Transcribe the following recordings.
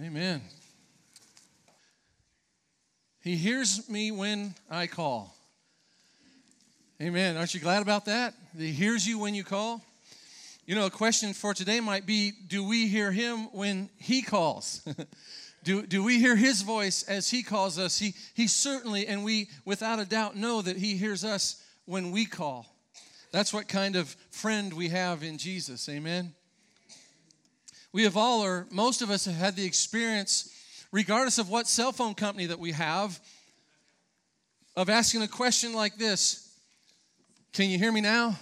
Amen. He hears me when I call. Amen. Aren't you glad about that? He hears you when you call. You know, a question for today might be Do we hear him when he calls? do, do we hear his voice as he calls us? He, he certainly, and we without a doubt know that he hears us when we call. That's what kind of friend we have in Jesus. Amen. We have all, or most of us, have had the experience, regardless of what cell phone company that we have, of asking a question like this Can you hear me now?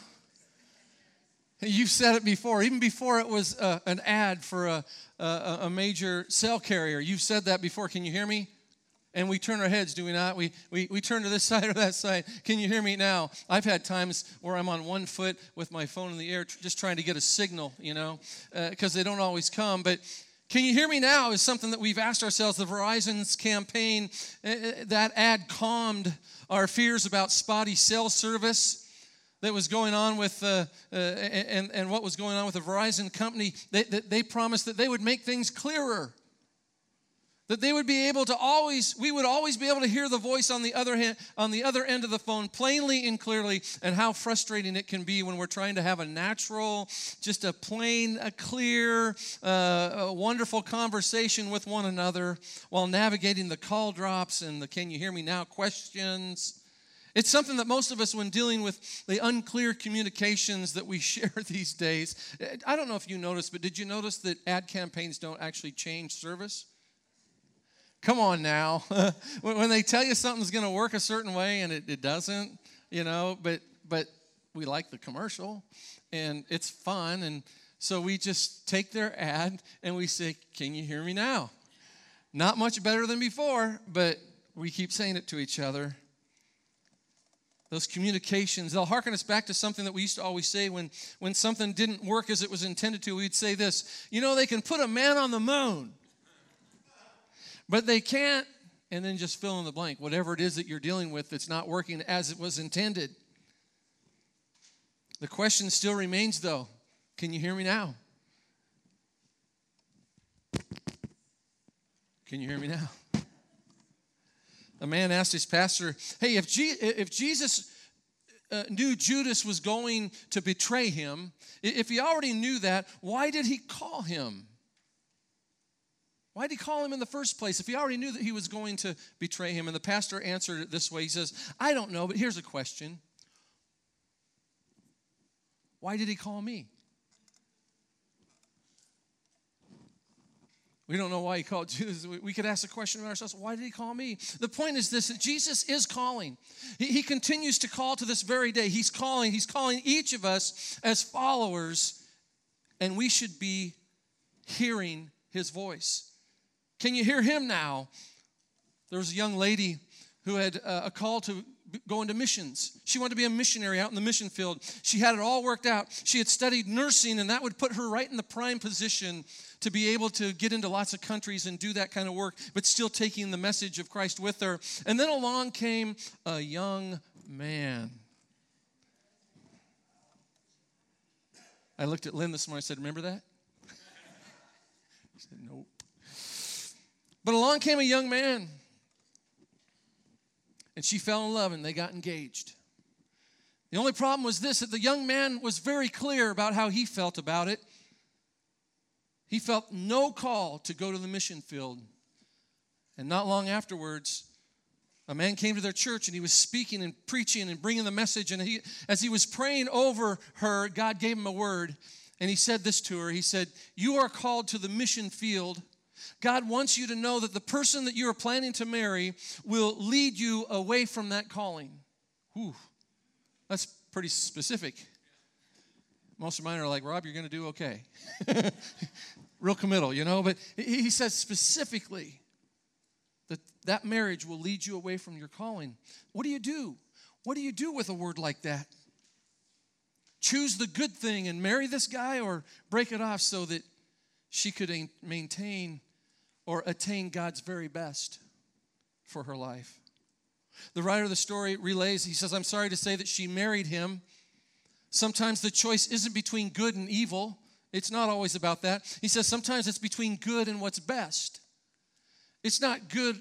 You've said it before, even before it was uh, an ad for a, a, a major cell carrier. You've said that before. Can you hear me? And we turn our heads, do we not? We, we, we turn to this side or that side. Can you hear me now? I've had times where I'm on one foot with my phone in the air, just trying to get a signal, you know, because uh, they don't always come. But can you hear me now is something that we've asked ourselves. The Verizon's campaign, uh, uh that ad calmed our fears about spotty cell service that was going on with uh, uh, and, and what was going on with the verizon company they, they promised that they would make things clearer that they would be able to always we would always be able to hear the voice on the other hand on the other end of the phone plainly and clearly and how frustrating it can be when we're trying to have a natural just a plain a clear uh, a wonderful conversation with one another while navigating the call drops and the can you hear me now questions it's something that most of us, when dealing with the unclear communications that we share these days, I don't know if you noticed, but did you notice that ad campaigns don't actually change service? Come on now. when they tell you something's going to work a certain way and it, it doesn't, you know, but but we like the commercial and it's fun and so we just take their ad and we say, "Can you hear me now?" Not much better than before, but we keep saying it to each other. Those communications, they'll harken us back to something that we used to always say when, when something didn't work as it was intended to. We'd say this You know, they can put a man on the moon, but they can't, and then just fill in the blank. Whatever it is that you're dealing with that's not working as it was intended. The question still remains, though can you hear me now? Can you hear me now? A man asked his pastor, Hey, if, Je- if Jesus uh, knew Judas was going to betray him, if he already knew that, why did he call him? Why did he call him in the first place if he already knew that he was going to betray him? And the pastor answered it this way He says, I don't know, but here's a question Why did he call me? We don't know why he called Jesus. We could ask the question of ourselves why did he call me? The point is this that Jesus is calling. He, he continues to call to this very day. He's calling, he's calling each of us as followers, and we should be hearing his voice. Can you hear him now? There was a young lady who had uh, a call to go into missions. She wanted to be a missionary out in the mission field. She had it all worked out. She had studied nursing, and that would put her right in the prime position to be able to get into lots of countries and do that kind of work, but still taking the message of Christ with her. And then along came a young man. I looked at Lynn this morning. I said, Remember that? She said, Nope. But along came a young man. And she fell in love and they got engaged. The only problem was this that the young man was very clear about how he felt about it. He felt no call to go to the mission field. And not long afterwards, a man came to their church and he was speaking and preaching and bringing the message. And he, as he was praying over her, God gave him a word. And he said this to her He said, You are called to the mission field God wants you to know that the person that you are planning to marry will lead you away from that calling. Whew, that's pretty specific. Most of mine are like, Rob, you're going to do okay. Real committal, you know? But he says specifically that that marriage will lead you away from your calling. What do you do? What do you do with a word like that? Choose the good thing and marry this guy or break it off so that she could maintain or attain God's very best for her life. The writer of the story relays, he says, I'm sorry to say that she married him. Sometimes the choice isn't between good and evil, It's not always about that. He says sometimes it's between good and what's best. It's not good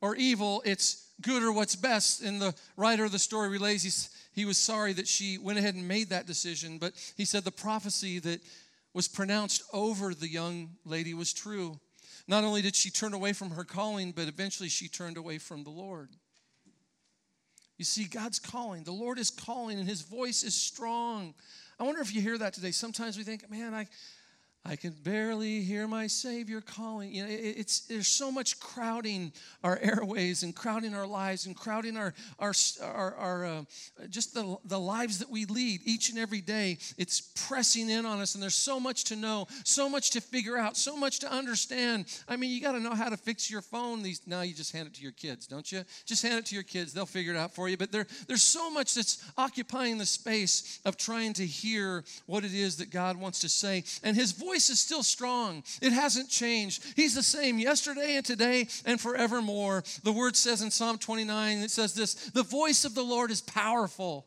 or evil, it's good or what's best. And the writer of the story relays he's, he was sorry that she went ahead and made that decision, but he said the prophecy that was pronounced over the young lady was true. Not only did she turn away from her calling, but eventually she turned away from the Lord. You see, God's calling. The Lord is calling, and His voice is strong. I wonder if you hear that today. Sometimes we think, man, I, I can barely hear my Savior calling. You know, it's there's so much crowding our airways and crowding our lives and crowding our our our, our uh, just the the lives that we lead each and every day. It's pressing in on us, and there's so much to know, so much to figure out, so much to understand. I mean, you got to know how to fix your phone. These now you just hand it to your kids, don't you? Just hand it to your kids; they'll figure it out for you. But there there's so much that's occupying the space of trying to hear what it is that God wants to say, and His voice voice is still strong. It hasn't changed. He's the same yesterday and today and forevermore. The word says in Psalm 29, it says this the voice of the Lord is powerful.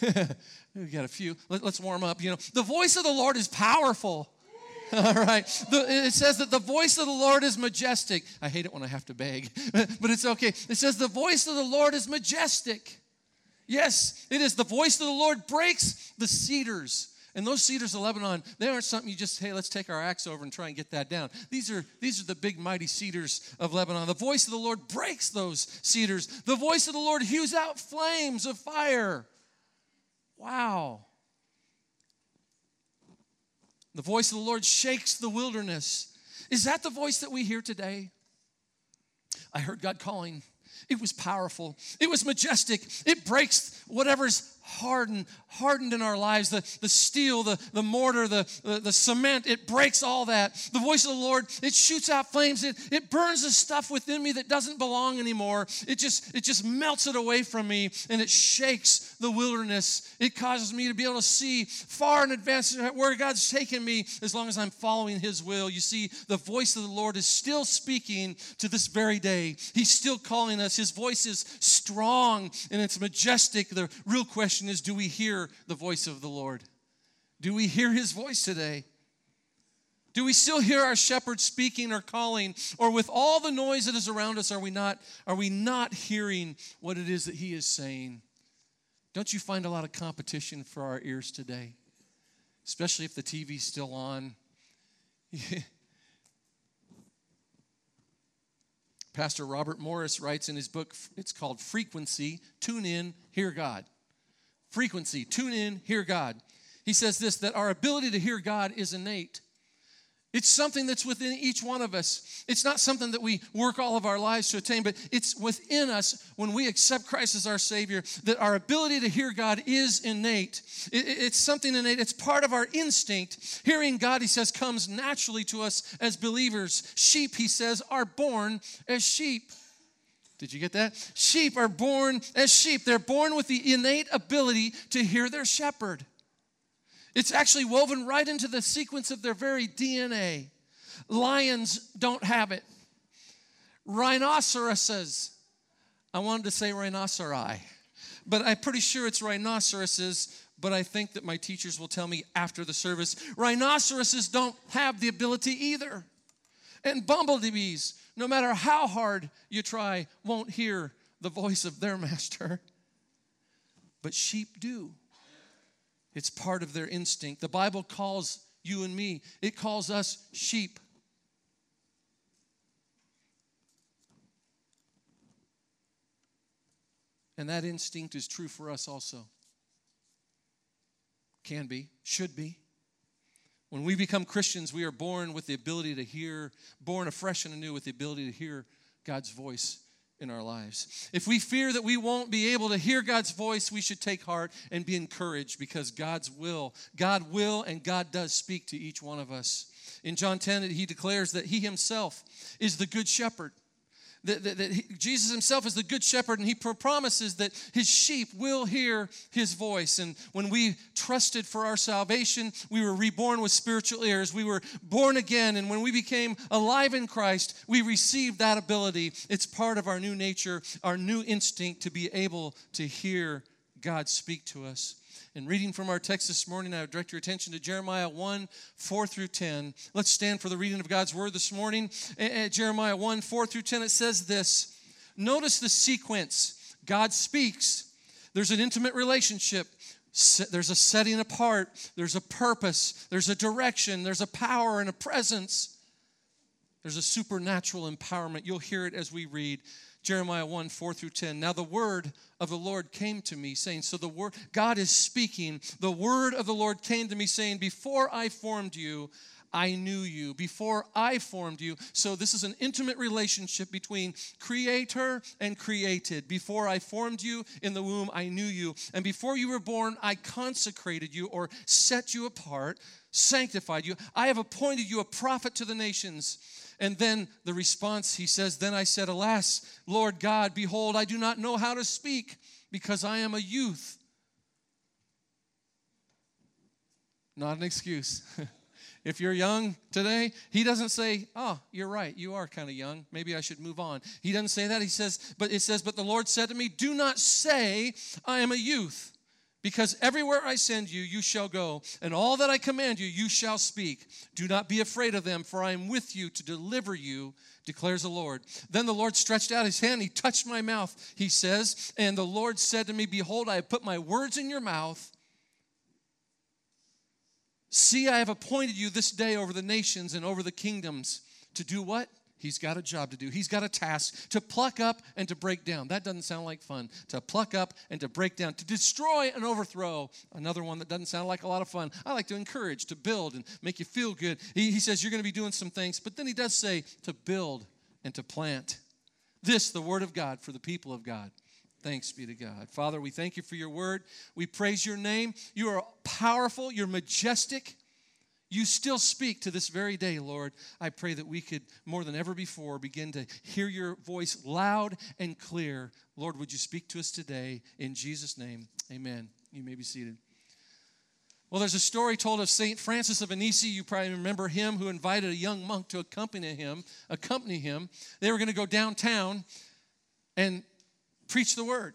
We've got a few. Let, us warm up. You know, the voice of the Lord is powerful. All right. The, it says that the voice of the Lord is majestic. I hate it when I have to beg, but it's okay. It says the voice of the Lord is majestic. Yes, it is. The voice of the Lord breaks the cedars. And those cedars of Lebanon, they aren't something you just, hey, let's take our axe over and try and get that down. These are, these are the big, mighty cedars of Lebanon. The voice of the Lord breaks those cedars. The voice of the Lord hews out flames of fire. Wow. The voice of the Lord shakes the wilderness. Is that the voice that we hear today? I heard God calling. It was powerful. It was majestic. It breaks whatever's hardened, hardened in our lives. The, the steel, the, the mortar, the, the, the, cement, it breaks all that. The voice of the Lord, it shoots out flames. It, it burns the stuff within me that doesn't belong anymore. It just, it just melts it away from me and it shakes the wilderness. It causes me to be able to see far in advance where God's taken me as long as I'm following His will. You see, the voice of the Lord is still speaking to this very day. He's still calling us. His voice is strong and it's majestic. The real question question is do we hear the voice of the Lord? Do we hear his voice today? Do we still hear our shepherd speaking or calling? Or with all the noise that is around us, are we not, are we not hearing what it is that he is saying? Don't you find a lot of competition for our ears today? Especially if the TV's still on. Pastor Robert Morris writes in his book, it's called Frequency Tune In, Hear God frequency. Tune in, hear God. He says this that our ability to hear God is innate. It's something that's within each one of us. It's not something that we work all of our lives to attain, but it's within us when we accept Christ as our Savior that our ability to hear God is innate. It's something innate, it's part of our instinct. Hearing God, he says, comes naturally to us as believers. Sheep, he says, are born as sheep. Did you get that? Sheep are born as sheep. They're born with the innate ability to hear their shepherd. It's actually woven right into the sequence of their very DNA. Lions don't have it. Rhinoceroses, I wanted to say rhinoceri, but I'm pretty sure it's rhinoceroses, but I think that my teachers will tell me after the service. Rhinoceroses don't have the ability either. And bumblebees no matter how hard you try, won't hear the voice of their master. But sheep do. It's part of their instinct. The Bible calls you and me, it calls us sheep. And that instinct is true for us also. Can be, should be. When we become Christians, we are born with the ability to hear, born afresh and anew with the ability to hear God's voice in our lives. If we fear that we won't be able to hear God's voice, we should take heart and be encouraged because God's will, God will and God does speak to each one of us. In John 10, he declares that he himself is the good shepherd that, that, that he, Jesus himself is the good shepherd, and he promises that his sheep will hear his voice. And when we trusted for our salvation, we were reborn with spiritual ears. We were born again, and when we became alive in Christ, we received that ability. It's part of our new nature, our new instinct to be able to hear God speak to us. And reading from our text this morning, I would direct your attention to Jeremiah 1 4 through 10. Let's stand for the reading of God's word this morning. At Jeremiah 1 4 through 10, it says this Notice the sequence God speaks, there's an intimate relationship. There's a setting apart, there's a purpose, there's a direction, there's a power and a presence. There's a supernatural empowerment. You'll hear it as we read. Jeremiah 1 4 through 10. Now the word of the Lord came to me, saying, So the word, God is speaking. The word of the Lord came to me, saying, Before I formed you, I knew you. Before I formed you. So this is an intimate relationship between creator and created. Before I formed you in the womb, I knew you. And before you were born, I consecrated you or set you apart, sanctified you. I have appointed you a prophet to the nations. And then the response, he says, Then I said, Alas, Lord God, behold, I do not know how to speak because I am a youth. Not an excuse. if you're young today, he doesn't say, Oh, you're right, you are kind of young. Maybe I should move on. He doesn't say that. He says, But it says, But the Lord said to me, Do not say, I am a youth. Because everywhere I send you, you shall go, and all that I command you, you shall speak. Do not be afraid of them, for I am with you to deliver you, declares the Lord. Then the Lord stretched out his hand, he touched my mouth, he says, and the Lord said to me, Behold, I have put my words in your mouth. See, I have appointed you this day over the nations and over the kingdoms to do what? He's got a job to do. He's got a task to pluck up and to break down. That doesn't sound like fun. To pluck up and to break down, to destroy and overthrow. Another one that doesn't sound like a lot of fun. I like to encourage, to build and make you feel good. He, he says you're going to be doing some things, but then he does say to build and to plant. This, the word of God for the people of God. Thanks be to God. Father, we thank you for your word. We praise your name. You are powerful, you're majestic. You still speak to this very day, Lord. I pray that we could, more than ever before, begin to hear your voice loud and clear. Lord, would you speak to us today? In Jesus' name, amen. You may be seated. Well, there's a story told of St. Francis of Assisi. You probably remember him who invited a young monk to accompany him. Accompany him. They were going to go downtown and preach the word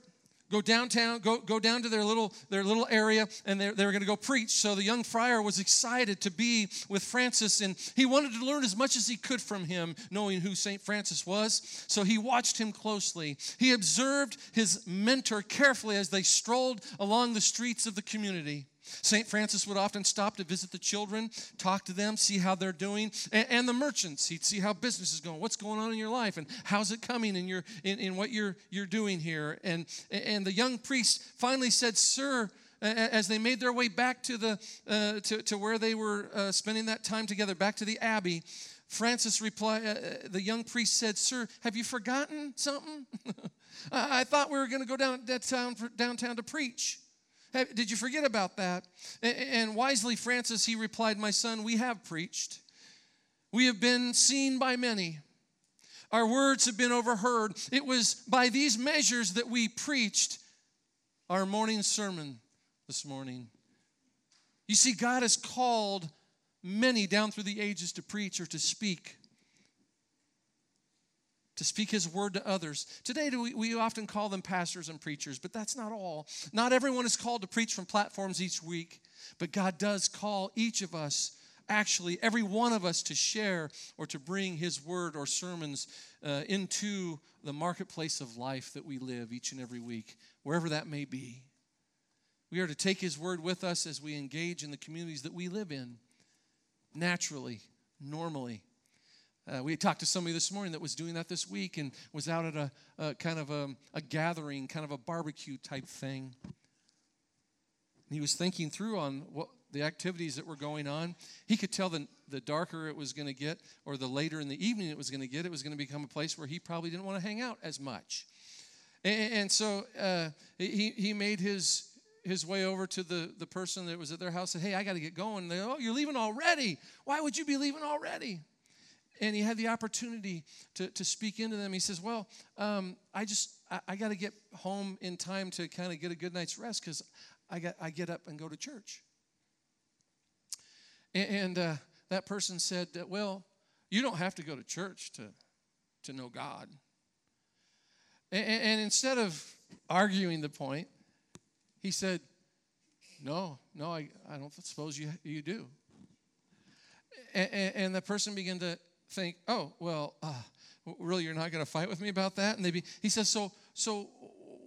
go downtown, go, go down to their little, their little area, and they're, they were going to go preach. So the young friar was excited to be with Francis, and he wanted to learn as much as he could from him, knowing who St. Francis was. So he watched him closely. He observed his mentor carefully as they strolled along the streets of the community. St. Francis would often stop to visit the children, talk to them, see how they're doing, and, and, the merchants. He'd see how business is going, what's going on in your life, and how's it coming in, your, in, in what you're, you're doing here. And, and the young priest finally said, Sir, as they made their way back to, the, uh, to, to where they were uh, spending that time together, back to the abbey, Francis replied, uh, uh the young priest said, Sir, have you forgotten something? I, I thought we were going to go down downtown, downtown to preach. Did you forget about that? And wisely, Francis, he replied, My son, we have preached. We have been seen by many. Our words have been overheard. It was by these measures that we preached our morning sermon this morning. You see, God has called many down through the ages to preach or to speak to speak his word to others. Today, we, often call them pastors and preachers, but that's not all. Not everyone is called to preach from platforms each week, but God does call each of us, actually, every one of us, to share or to bring his word or sermons uh, into the marketplace of life that we live each and every week, wherever that may be. We are to take his word with us as we engage in the communities that we live in, naturally, normally. Uh, we talked to somebody this morning that was doing that this week and was out at a, a kind of a, a, gathering, kind of a barbecue type thing. And he was thinking through on what the activities that were going on. He could tell the, the darker it was going to get or the later in the evening it was going to get, it was going to become a place where he probably didn't want to hang out as much. And, and so uh, he, he made his, his way over to the, the person that was at their house said, Hey, I got to get going. They, oh, you're leaving already. Why would you be leaving already? And he had the opportunity to, to speak into them. He says, Well, um, I just, I, I got to get home in time to kind of get a good night's rest because I, I get up and go to church. And, and uh, that person said, Well, you don't have to go to church to, to know God. And, and instead of arguing the point, he said, No, no, I, I don't suppose you, you do. And, and the person began to think, oh, well, uh, really, you're not going to fight with me about that? And they be, he says, so, so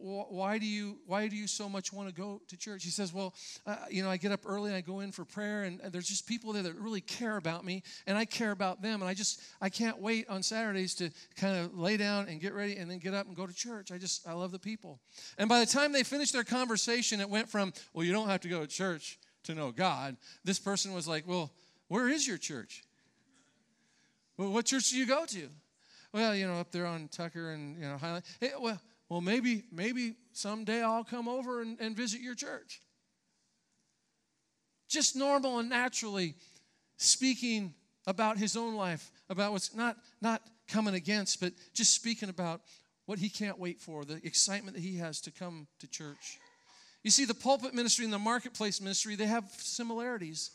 why do you why do you so much want to go to church? He says well uh, you know i get up early and i go in for prayer and, and, there's just people there that really care about me and i care about them and i just i can't wait on saturdays to kind of lay down and get ready and then get up and go to church. I just i love the people. And by the time they finished their conversation it went from well you don't have to go to church to know god this person was like well where is your church well what church do you go to well you know up there on tucker and you know highland hey, well well, maybe, maybe someday I'll come over and, and visit your church. Just normal and naturally speaking about his own life, about what's not, not coming against, but just speaking about what he can't wait for, the excitement that he has to come to church. You see, the pulpit ministry and the marketplace ministry, they have similarities.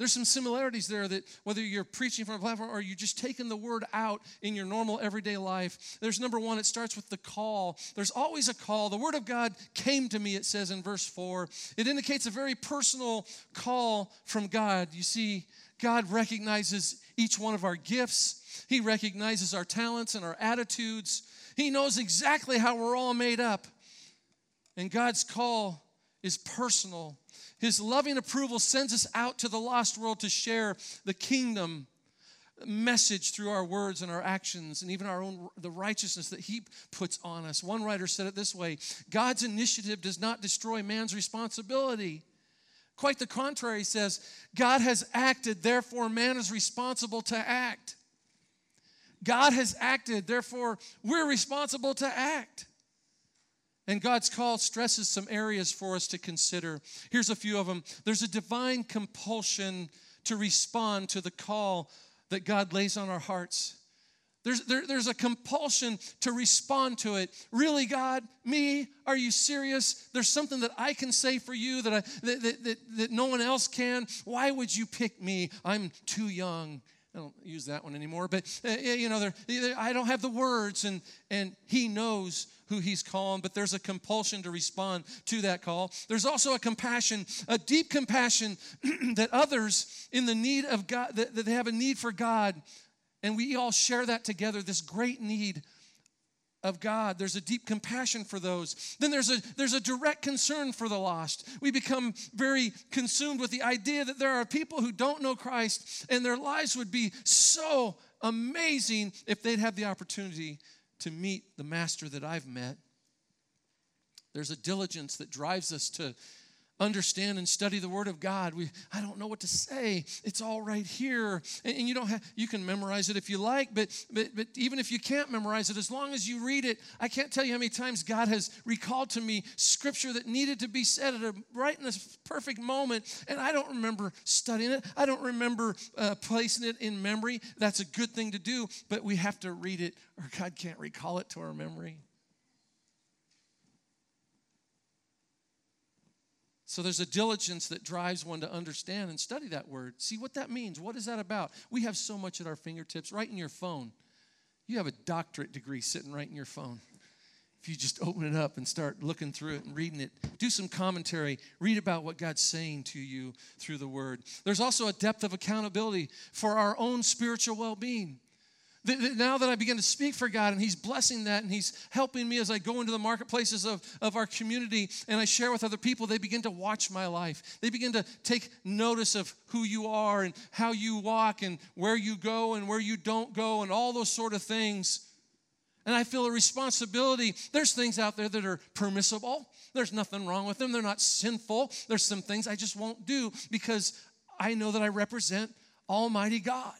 There's some similarities there that whether you're preaching from a platform or you're just taking the word out in your normal everyday life, there's number one, it starts with the call. There's always a call. The word of God came to me, it says in verse 4. It indicates a very personal call from God. You see, God recognizes each one of our gifts, He recognizes our talents and our attitudes. He knows exactly how we're all made up. And God's call is personal. His loving approval sends us out to the lost world to share the kingdom message through our words and our actions and even our own the righteousness that he puts on us. One writer said it this way god's initiative does not destroy man's responsibility. Quite the contrary he says god has acted therefore man is responsible to act. God has acted therefore we're responsible to act and God's call stresses some areas for us to consider. Here's a few of them. There's a divine compulsion to respond to the call that God lays on our hearts. There's, there, there's a compulsion to respond to it. Really, God, me, are you serious? There's something that I can say for you that, I, that, that, that, that no one else can. Why would you pick me? I'm too young. I don't use that one anymore, but uh, you know, I don't have the words, and and He knows who He's calling. But there's a compulsion to respond to that call. There's also a compassion, a deep compassion that others in the need of God, that, that they have a need for God, and we all share that together. This great need of God. There's a deep compassion for those. Then there's a there's a direct concern for the lost. We become very consumed with the idea that there are people who don't know Christ and their lives would be so amazing if they'd have the opportunity to meet the master that I've met. There's a diligence that drives us to understand and study the word of god. We i don't know what to say. It's all right here. And, and, you don't have you can memorize it if you like but, but but even if you can't memorize it as long as you read it i can't tell you how many times god has recalled to me scripture that needed to be said at a right in this perfect moment and i don't remember studying it. I don't remember uh, placing it in memory. That's a good thing to do but we have to read it or god can't recall it to our memory So there's a diligence that drives one to understand and study that word. See what that means. What is that about? We have so much at our fingertips, right in your phone. You have a doctorate degree sitting right in your phone. If you just open it up and start looking through it and reading it, do some commentary, read about what God's saying to you through the word. There's also a depth of accountability for our own spiritual well being now that I begin to speak for God and He's blessing that and He's helping me as I go into the marketplaces of, of our community and I share with other people, they begin to watch my life. They begin to take notice of who you are and how you walk and where you go and where you don't go and all those sort of things. And I feel a responsibility. There's things out there that are permissible, there's nothing wrong with them, they're not sinful. There's some things I just won't do because I know that I represent Almighty God.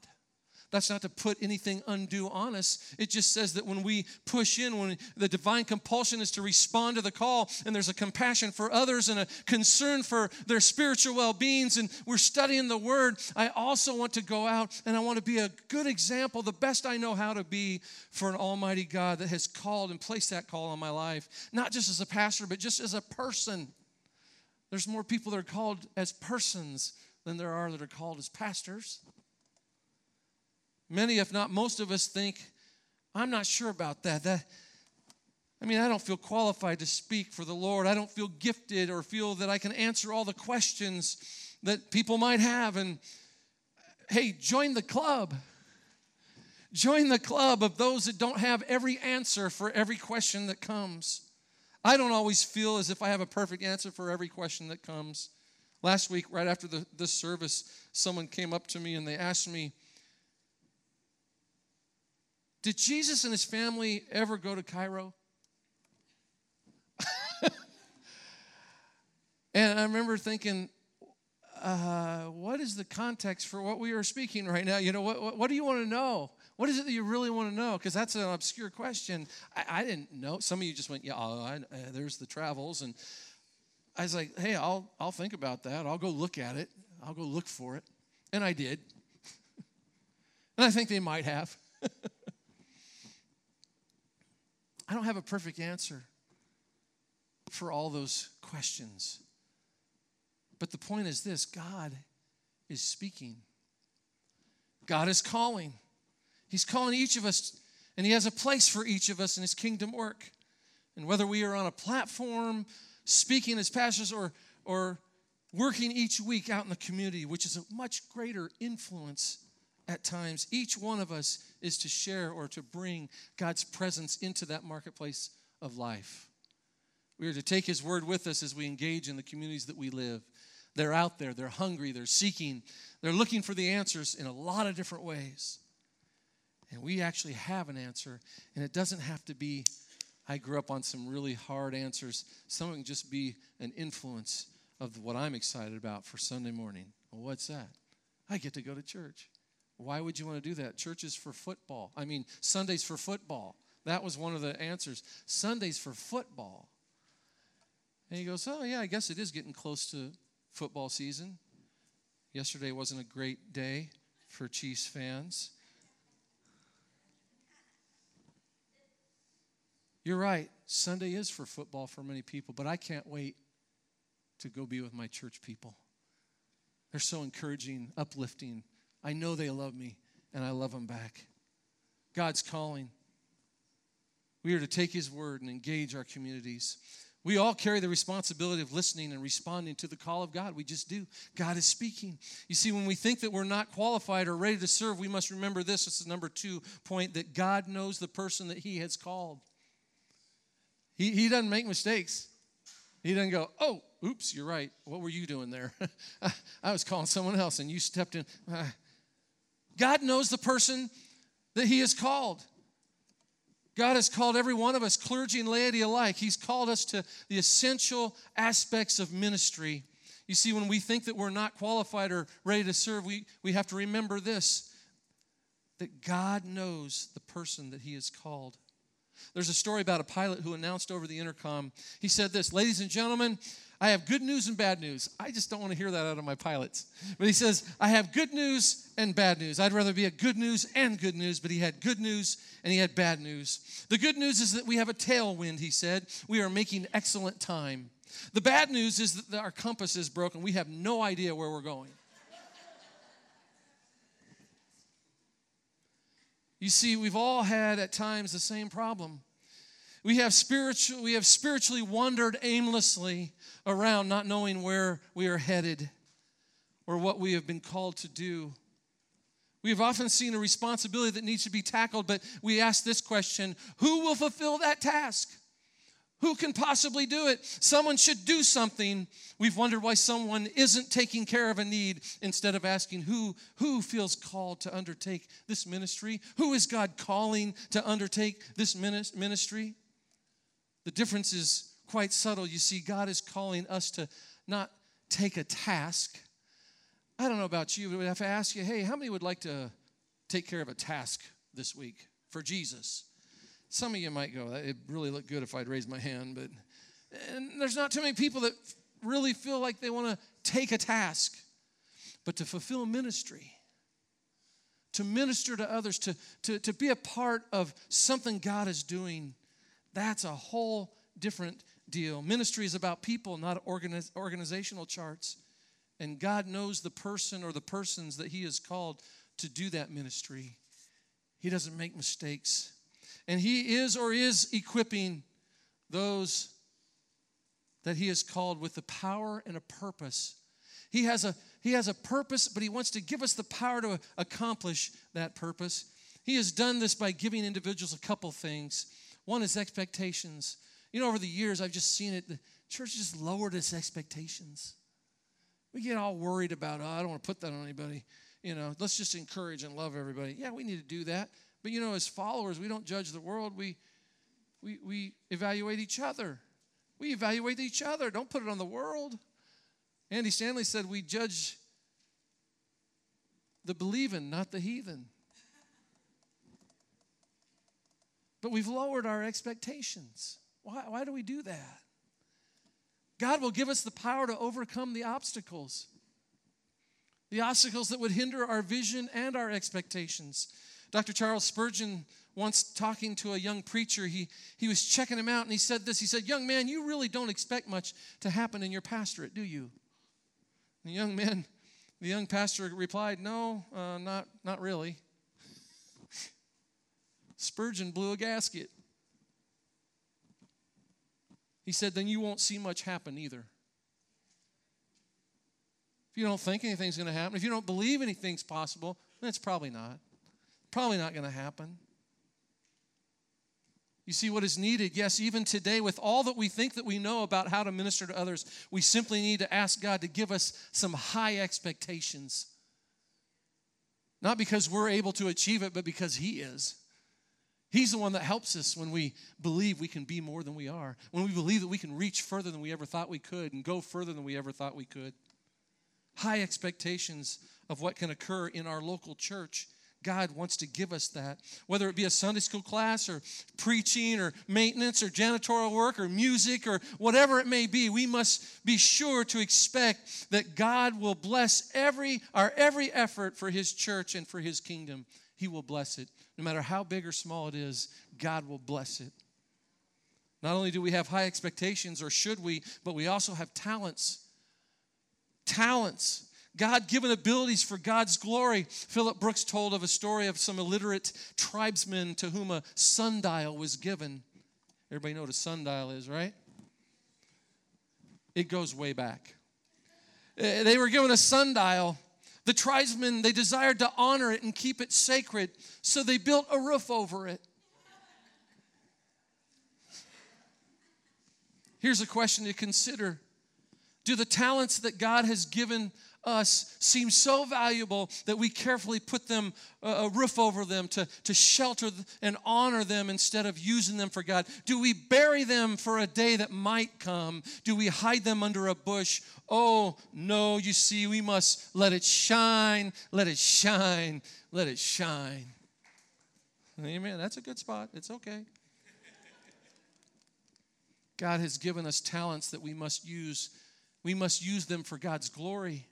That's not to put anything undue on us. It just says that when we push in, when the divine compulsion is to respond to the call, and there's a compassion for others and a concern for their spiritual well beings, and we're studying the word, I also want to go out and I want to be a good example, the best I know how to be for an almighty God that has called and placed that call on my life, not just as a pastor, but just as a person. There's more people that are called as persons than there are that are called as pastors. Many, if not most of us, think, I'm not sure about that. That I mean, I don't feel qualified to speak for the Lord. I don't feel gifted or feel that I can answer all the questions that people might have. And hey, join the club. Join the club of those that don't have every answer for every question that comes. I don't always feel as if I have a perfect answer for every question that comes. Last week, right after the, this service, someone came up to me and they asked me, Did Jesus and his family ever go to Cairo? and I remember thinking, uh, what is the context for what we are speaking right now? You know, what, what, what do you want to know? What is it that you really want to know? Because that's an obscure question. I, I, didn't know. Some of you just went, yeah, I, uh, there's the travels. And I was like, hey, I'll, I'll think about that. I'll go look at it. I'll go look for it. And I did. and I think they might have. I don't have a perfect answer for all those questions. But the point is this God is speaking, God is calling. He's calling each of us, and He has a place for each of us in His kingdom work. And whether we are on a platform speaking as pastors or, or working each week out in the community, which is a much greater influence at times, each one of us is to share or to bring God's presence into that marketplace of life. We are to take His word with us as we engage in the communities that we live. They're out there, they're hungry, they're seeking, they're looking for the answers in a lot of different ways. And we actually have an answer, and it doesn't have to be, I grew up on some really hard answers. Some can just be an influence of what I'm excited about for Sunday morning. Well, what's that? I get to go to church. Why would you want to do that? Church is for football. I mean, Sundays for football. That was one of the answers. Sundays for football. And he goes, Oh, yeah, I guess it is getting close to football season. Yesterday wasn't a great day for Chiefs fans. You're right. Sunday is for football for many people, but I can't wait to go be with my church people. They're so encouraging, uplifting. I know they love me, and I love them back. God's calling. We are to take His word and engage our communities. We all carry the responsibility of listening and responding to the call of God. We just do. God is speaking. You see, when we think that we're not qualified or ready to serve, we must remember this. This is number two point that God knows the person that He has called. He, he doesn't make mistakes. He doesn't go, oh, oops, you're right. What were you doing there? I was calling someone else and you stepped in. God knows the person that He has called. God has called every one of us, clergy and laity alike. He's called us to the essential aspects of ministry. You see, when we think that we're not qualified or ready to serve, we, we have to remember this that God knows the person that He has called. There's a story about a pilot who announced over the intercom. He said this Ladies and gentlemen, I have good news and bad news. I just don't want to hear that out of my pilots. But he says, I have good news and bad news. I'd rather be a good news and good news, but he had good news and he had bad news. The good news is that we have a tailwind, he said. We are making excellent time. The bad news is that our compass is broken. We have no idea where we're going. You see, we've all had at times the same problem. We have spiritual we have spiritually wandered aimlessly around not knowing where we are headed or what we have been called to do. We have often seen a responsibility that needs to be tackled, but we ask this question who will fulfill that task? Who can possibly do it? Someone should do something. We've wondered why someone isn't taking care of a need instead of asking who, who feels called to undertake this ministry? Who is God calling to undertake this ministry? The difference is quite subtle. You see, God is calling us to not take a task. I don't know about you, but if I ask you, hey, how many would like to take care of a task this week for Jesus? Some of you might go, it really look good if I'd raise my hand, but there's not too many people that really feel like they want to take a task, but to fulfill ministry, to minister to others, to, to, to be a part of something God is doing that's a whole different deal. Ministry is about people, not organiz- organizational charts. And God knows the person or the persons that He has called to do that ministry. He doesn't make mistakes. And He is or is equipping those that He has called with the power and a purpose. He has a, he has a purpose, but He wants to give us the power to accomplish that purpose. He has done this by giving individuals a couple things. One is expectations. You know, over the years, I've just seen it. The church just lowered its expectations. We get all worried about, oh, I don't want to put that on anybody. You know, let's just encourage and love everybody. Yeah, we need to do that. But you know, as followers, we don't judge the world. We we we evaluate each other. We evaluate each other. Don't put it on the world. Andy Stanley said we judge the believing, not the heathen. But we've lowered our expectations. Why, why do we do that? God will give us the power to overcome the obstacles, the obstacles that would hinder our vision and our expectations. Dr. Charles Spurgeon, once talking to a young preacher, he, he was checking him out and he said this. He said, Young man, you really don't expect much to happen in your pastorate, do you? The young man, the young pastor replied, No, uh, not, not really. Spurgeon blew a gasket. He said, then you won't see much happen either. If you don't think anything's going to happen, if you don't believe anything's possible, then it's probably not. Probably not going to happen. You see what is needed? Yes, even today, with all that we think that we know about how to minister to others, we simply need to ask God to give us some high expectations. Not because we're able to achieve it, but because He is. He's the one that helps us when we believe we can be more than we are, when we believe that we can reach further than we ever thought we could and go further than we ever thought we could. High expectations of what can occur in our local church. God wants to give us that. Whether it be a Sunday school class or preaching or maintenance or janitorial work or music or whatever it may be, we must be sure to expect that God will bless every our every effort for his church and for his kingdom. He will bless it. No matter how big or small it is, God will bless it. Not only do we have high expectations, or should we, but we also have talents. Talents. God given abilities for God's glory. Philip Brooks told of a story of some illiterate tribesmen to whom a sundial was given. Everybody know what a sundial is, right? It goes way back. Eh, they were given a sundial the tribesmen, they desired to honor it and keep it sacred, so they built a roof over it. Here's a question to consider Do the talents that God has given us seem so valuable that we carefully put them a roof over them to, to shelter and honor them instead of using them for God? Do we bury them for a day that might come? Do we hide them under a bush? Oh, no, you see, we must let it shine, let it shine, let it shine. Amen. That's a good spot. It's okay. God has given us talents that we must use. We must use them for God's glory.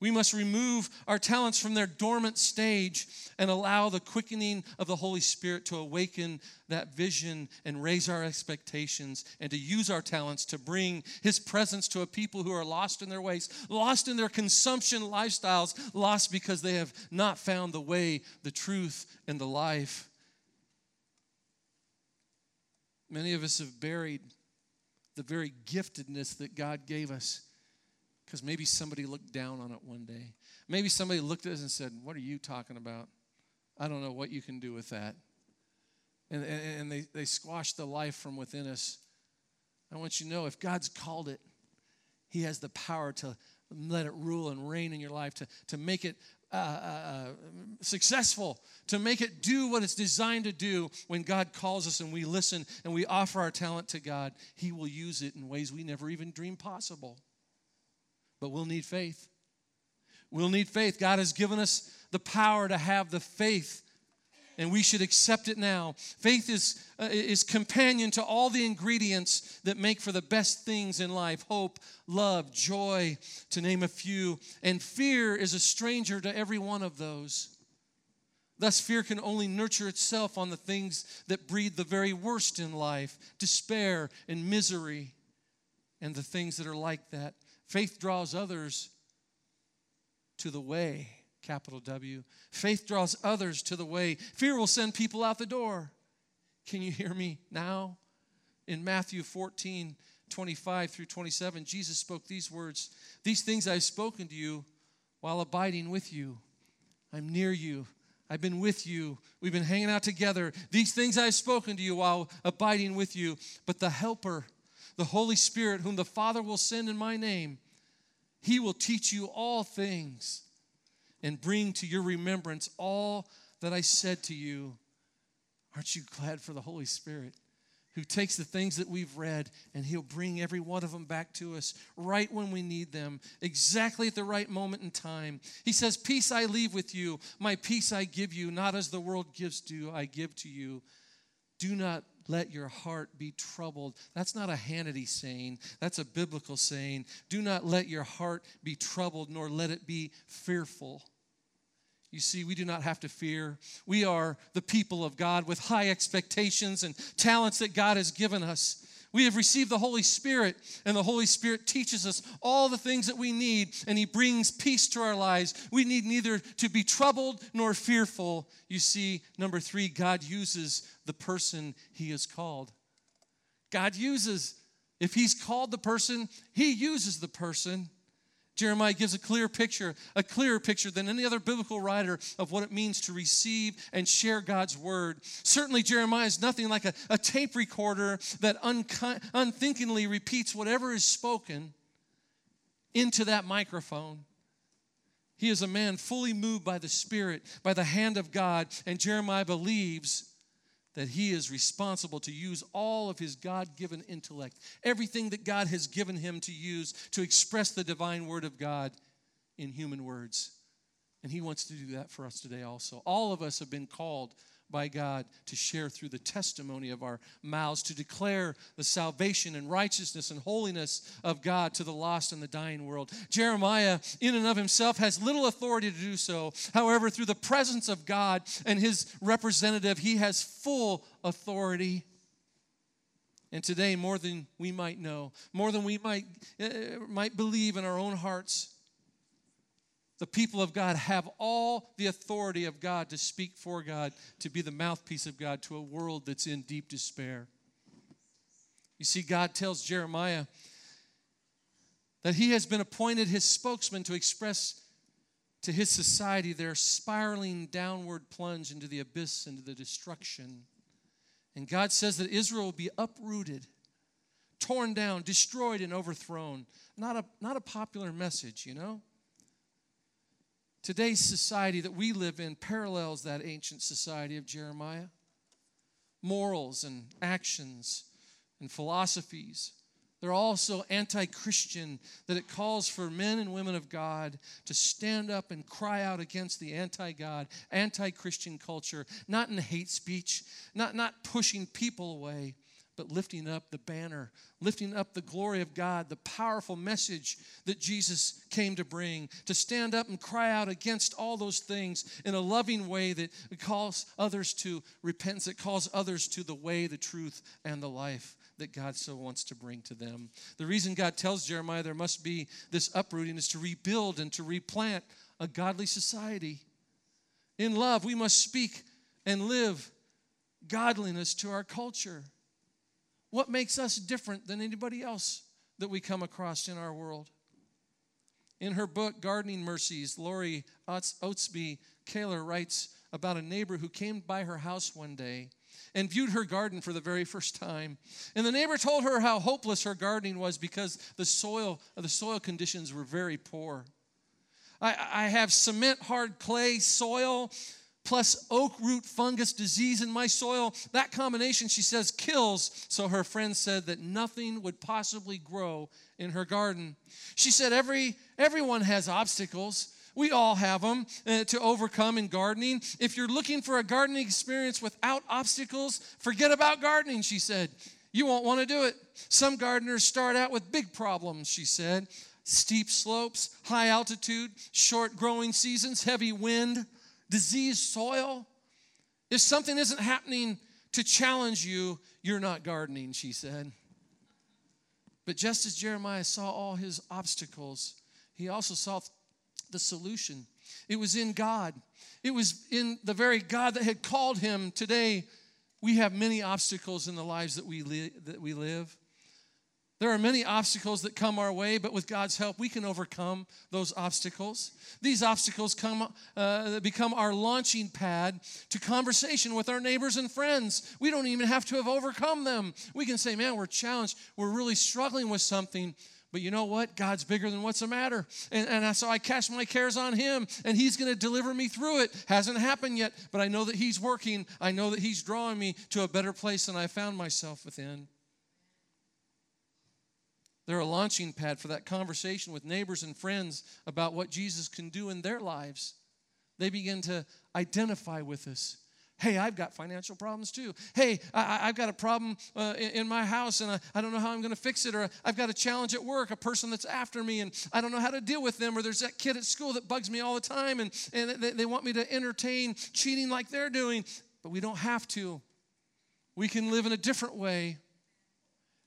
We must remove our talents from their dormant stage and allow the quickening of the Holy Spirit to awaken that vision and raise our expectations and to use our talents to bring His presence to a people who are lost in their ways, lost in their consumption lifestyles, lost because they have not found the way, the truth, and the life. Many of us have buried the very giftedness that God gave us because maybe somebody looked down on it one day. Maybe somebody looked at us and said, What are you talking about? I don't know what you can do with that. And, and, and they, they squashed the life from within us. I want you to know if God's called it, He has the power to let it rule and reign in your life, to, to make it uh, uh, uh successful, to make it do what it's designed to do when God calls us and we listen and we offer our talent to God. He will use it in ways we never even dreamed possible but we'll need faith. We'll need faith. God has given us the power to have the faith, and we should accept it now. Faith is, uh, is companion to all the ingredients that make for the best things in life hope, love, joy, to name a few. And fear is a stranger to every one of those. Thus, fear can only nurture itself on the things that breed the very worst in life despair and misery, and the things that are like that. Faith draws others to the way, capital W. Faith draws others to the way. Fear will send people out the door. Can you hear me now? in Matthew 14, 25 through 27, Jesus spoke these words These things I've spoken to you while abiding with you. I'm near you. I've been with you. We've been hanging out together. These things I've spoken to you while abiding with you. But the Helper, the Holy Spirit, whom the Father will send in my name, he will teach you all things and bring to your remembrance all that I said to you. Aren't you glad for the Holy Spirit? Who takes the things that we've read and he'll bring every one of them back to us right when we need them, exactly at the right moment in time. He says, Peace I leave with you, my peace I give you, not as the world gives to you, I give to you. Do not let your heart be troubled. That's not a Hannity saying, that's a biblical saying. Do not let your heart be troubled, nor let it be fearful. You see, we do not have to fear. We are the people of God with high expectations and talents that God has given us. We have received the Holy Spirit, and the Holy Spirit teaches us all the things that we need, and He brings peace to our lives. We need neither to be troubled nor fearful. You see, number three, God uses the person He has called. God uses, if He's called the person, He uses the person. Jeremiah gives a clear picture, a clearer picture than any other biblical writer of what it means to receive and share God's word. Certainly, Jeremiah is nothing like a, a tape recorder that unki- unthinkingly repeats whatever is spoken into that microphone. He is a man fully moved by the Spirit, by the hand of God, and Jeremiah believes that he is responsible to use all of his God given intellect, everything that God has given him to use to express the divine word of God in human words. And he wants to do that for us today also. All of us have been called by God to share through the testimony of our mouths, to declare the salvation and righteousness and holiness of God to the lost and the dying world. Jeremiah, in and of himself, has little authority to do so. However, through the presence of God and his representative, he has full authority. And today, more than we might know, more than we might, uh, might believe in our own hearts, the people of God have all the authority of God to speak for God, to be the mouthpiece of God to a world that's in deep despair. You see, God tells Jeremiah that he has been appointed his spokesman to express to his society their spiraling downward plunge into the abyss, into the destruction. And God says that Israel will be uprooted, torn down, destroyed, and overthrown. Not a, not a popular message, you know? Today's society that we live in parallels that ancient society of Jeremiah. Morals and actions and philosophies. They're also anti Christian, that it calls for men and women of God to stand up and cry out against the anti God, anti Christian culture, not in hate speech, not, not pushing people away, but lifting up the banner, lifting up the glory of God, the powerful message that Jesus came to bring, to stand up and cry out against all those things in a loving way that calls others to repentance, that calls others to the way, the truth, and the life that God so wants to bring to them. The reason God tells Jeremiah there must be this uprooting is to rebuild and to replant a godly society. In love, we must speak and live godliness to our culture. What makes us different than anybody else that we come across in our world? In her book, Gardening Mercies, Lori Oatsby Kaler writes about a neighbor who came by her house one day and viewed her garden for the very first time. And the neighbor told her how hopeless her gardening was because the soil, the soil conditions were very poor. I, I have cement hard clay soil plus oak root fungus disease in my soil. That combination, she says, kills. So her friend said that nothing would possibly grow in her garden. She said, Every, everyone has obstacles. We all have them uh, to overcome in gardening. If you're looking for a gardening experience without obstacles, forget about gardening, she said. You won't want to do it. Some gardeners start out with big problems, she said steep slopes, high altitude, short growing seasons, heavy wind diseased soil. If something isn't happening to challenge you, you're not gardening, she said. But just as Jeremiah saw all his obstacles, he also saw the solution. It was in God. It was in the very God that had called him today we have many obstacles in the lives that we, li- that we live. There are many obstacles that come our way, but with God's help, we can overcome those obstacles. These obstacles come, uh, become our launching pad to conversation with our neighbors and friends. We don't even have to have overcome them. We can say, man, we're challenged. We're really struggling with something. But you know what? God's bigger than what's the matter. And, and so I cast my cares on Him, and He's going to deliver me through it. Hasn't happened yet, but I know that He's working. I know that He's drawing me to a better place than I found myself within. They're a launching pad for that conversation with neighbors and friends about what Jesus can do in their lives. They begin to identify with us. Hey, I've got financial problems too. Hey, I, have got a problem uh, in, in, my house and I, I don't know how I'm going to fix it. Or I've got a challenge at work, a person that's after me and I don't know how to deal with them. Or there's that kid at school that bugs me all the time and, and they, they want me to entertain cheating like they're doing. But we don't have to. We can live in a different way.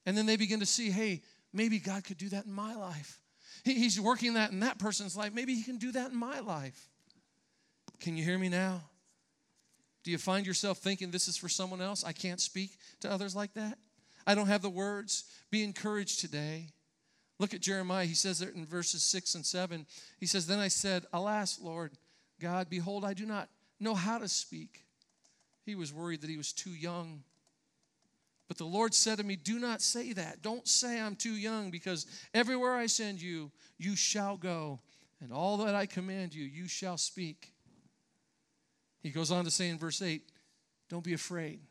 And then they begin to see, hey, maybe God could do that in my life. he's working that in that person's life. Maybe He can do that in my life. Can you hear me now? Do you find yourself thinking this is for someone else? I can't speak to others like that. I don't have the words. Be encouraged today. Look at Jeremiah. He says it in verses 6 and 7. He says, Then I said, Alas, Lord God, behold, I do not know how to speak. He was worried that he was too young but the Lord said to me, Do not say that. Don't say I'm too young, because everywhere I send you, you shall go, and all that I command you, you shall speak. He goes on to say in verse 8, Don't be afraid.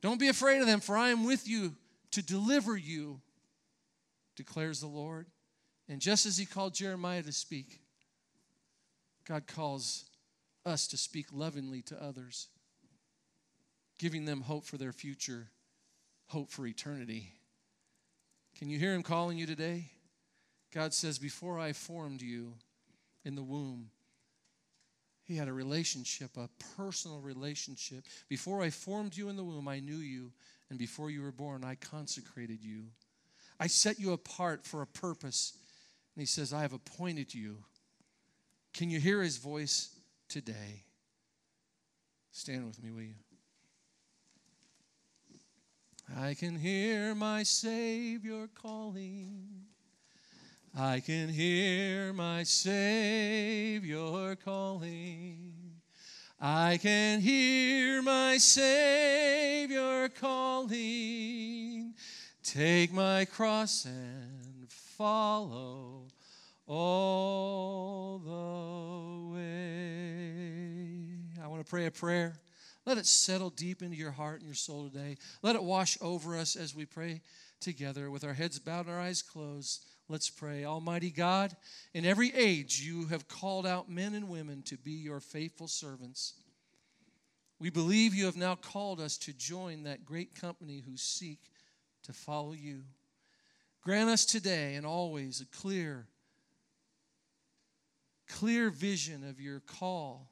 Don't be afraid of them, for I am with you to deliver you, declares the Lord. And just as he called Jeremiah to speak, God calls us to speak lovingly to others giving them hope for their future, hope for eternity. Can you hear him calling you today? God says, Before I formed you in the womb, he had a relationship, a personal relationship. Before I formed you in the womb, I knew you. And before you were born, I consecrated you. I set you apart for a purpose. And he says, I have appointed you. Can you hear his voice today? Stand with me, will you? I can hear my Savior calling. I can hear my Savior calling. I can hear my Savior calling. Take my cross and follow all the way. I want to pray a prayer. Let it settle deep into your heart and your soul today. Let it wash over us as we pray together with our heads bowed and our eyes closed. Let's pray. Almighty God, in every age you have called out men and women to be your faithful servants. We believe you have now called us to join that great company who seek to follow you. Grant us today and always a clear, clear vision of your call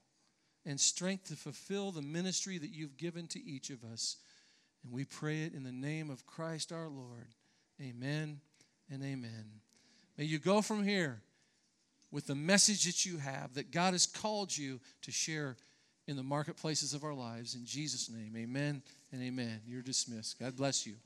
and strength to fulfill the ministry that you've given to each of us. And we pray it in the name of Christ our Lord. Amen and amen. May you go from here with the message that you have that God has called you to share in the marketplaces of our lives. In Jesus' name, amen and amen. You're dismissed. God bless you.